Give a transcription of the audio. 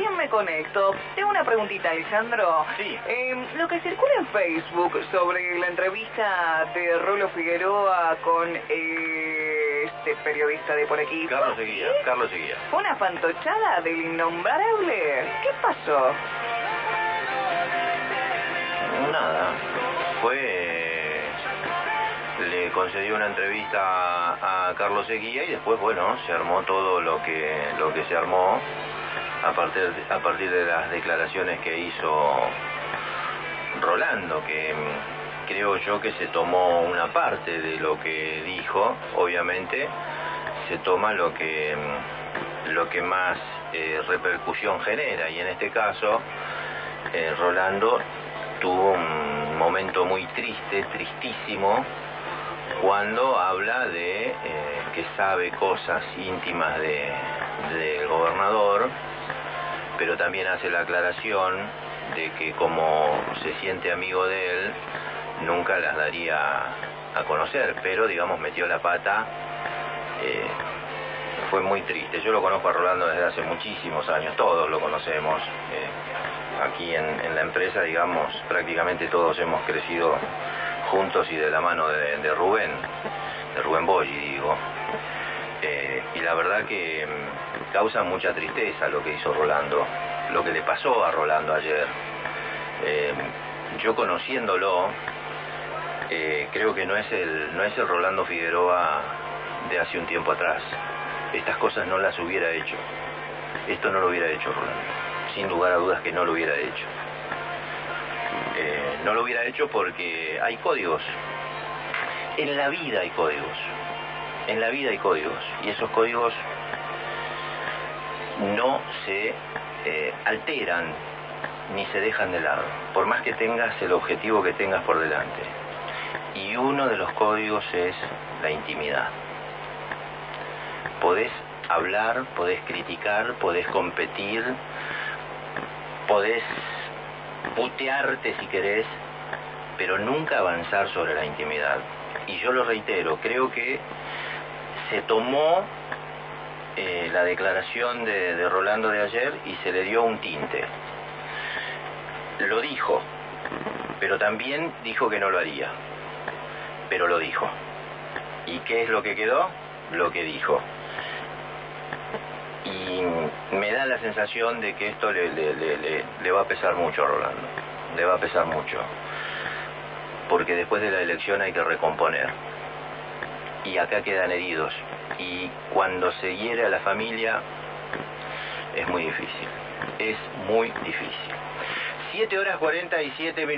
recién me conecto. Tengo una preguntita, Alejandro. Sí. Eh, lo que circula en Facebook sobre la entrevista de Rolo Figueroa con eh, este periodista de por aquí. Carlos ¿fue Seguía, así? Carlos Seguía. ¿Fue una fantochada del innombrable? ¿Qué pasó? Nada. Fue. Le concedió una entrevista a, a Carlos Seguía y después, bueno, se armó todo lo que, lo que se armó a partir, a partir de las declaraciones que hizo Rolando, que mm, creo yo que se tomó una parte de lo que dijo, obviamente se toma lo que, mm, lo que más eh, repercusión genera. Y en este caso eh, Rolando tuvo un momento muy triste, tristísimo, cuando habla de eh, que sabe cosas íntimas de- del gobernador, pero también hace la aclaración de que como se siente amigo de él, nunca las daría a conocer, pero digamos metió la pata. eh, fue muy triste. Yo lo conozco a Rolando desde hace muchísimos años, todos lo conocemos. eh, aquí en, la empresa, digamos, prácticamente todos hemos crecido juntos y de la mano de, de Rubén, de Rubén Boyi, digo. Eh, y la verdad que mm, causa mucha tristeza lo que hizo Rolando, lo que le pasó a Rolando ayer. Eh, yo conociéndolo, eh, creo que no es el no es el Rolando Figueroa de hace un tiempo atrás. Estas cosas no las hubiera hecho. Esto no lo hubiera hecho Rolando. Sin lugar a dudas que no lo hubiera hecho. No lo hubiera hecho porque hay códigos. En la vida hay códigos. En la vida hay códigos. Y esos códigos no se eh, alteran ni se dejan de lado, por más que tengas el objetivo que tengas por delante. Y uno de los códigos es la intimidad. Podés hablar, podés criticar, podés competir, podés putearte si querés, pero nunca avanzar sobre la intimidad. Y yo lo reitero, creo que se tomó eh, la declaración de, Rolando de ayer y se le dio un tinte. Lo dijo, pero también dijo que no lo haría. Pero lo dijo. ¿Y qué es lo que quedó? Lo que dijo. Y me da la sensación de que esto le- le va a pesar mucho a Rolando. Le va a pesar mucho. Porque después de la elección hay que recomponer. Y acá quedan heridos. Y cuando se hiere a la familia es muy difícil. Es muy difícil. 7 horas 47 minutos.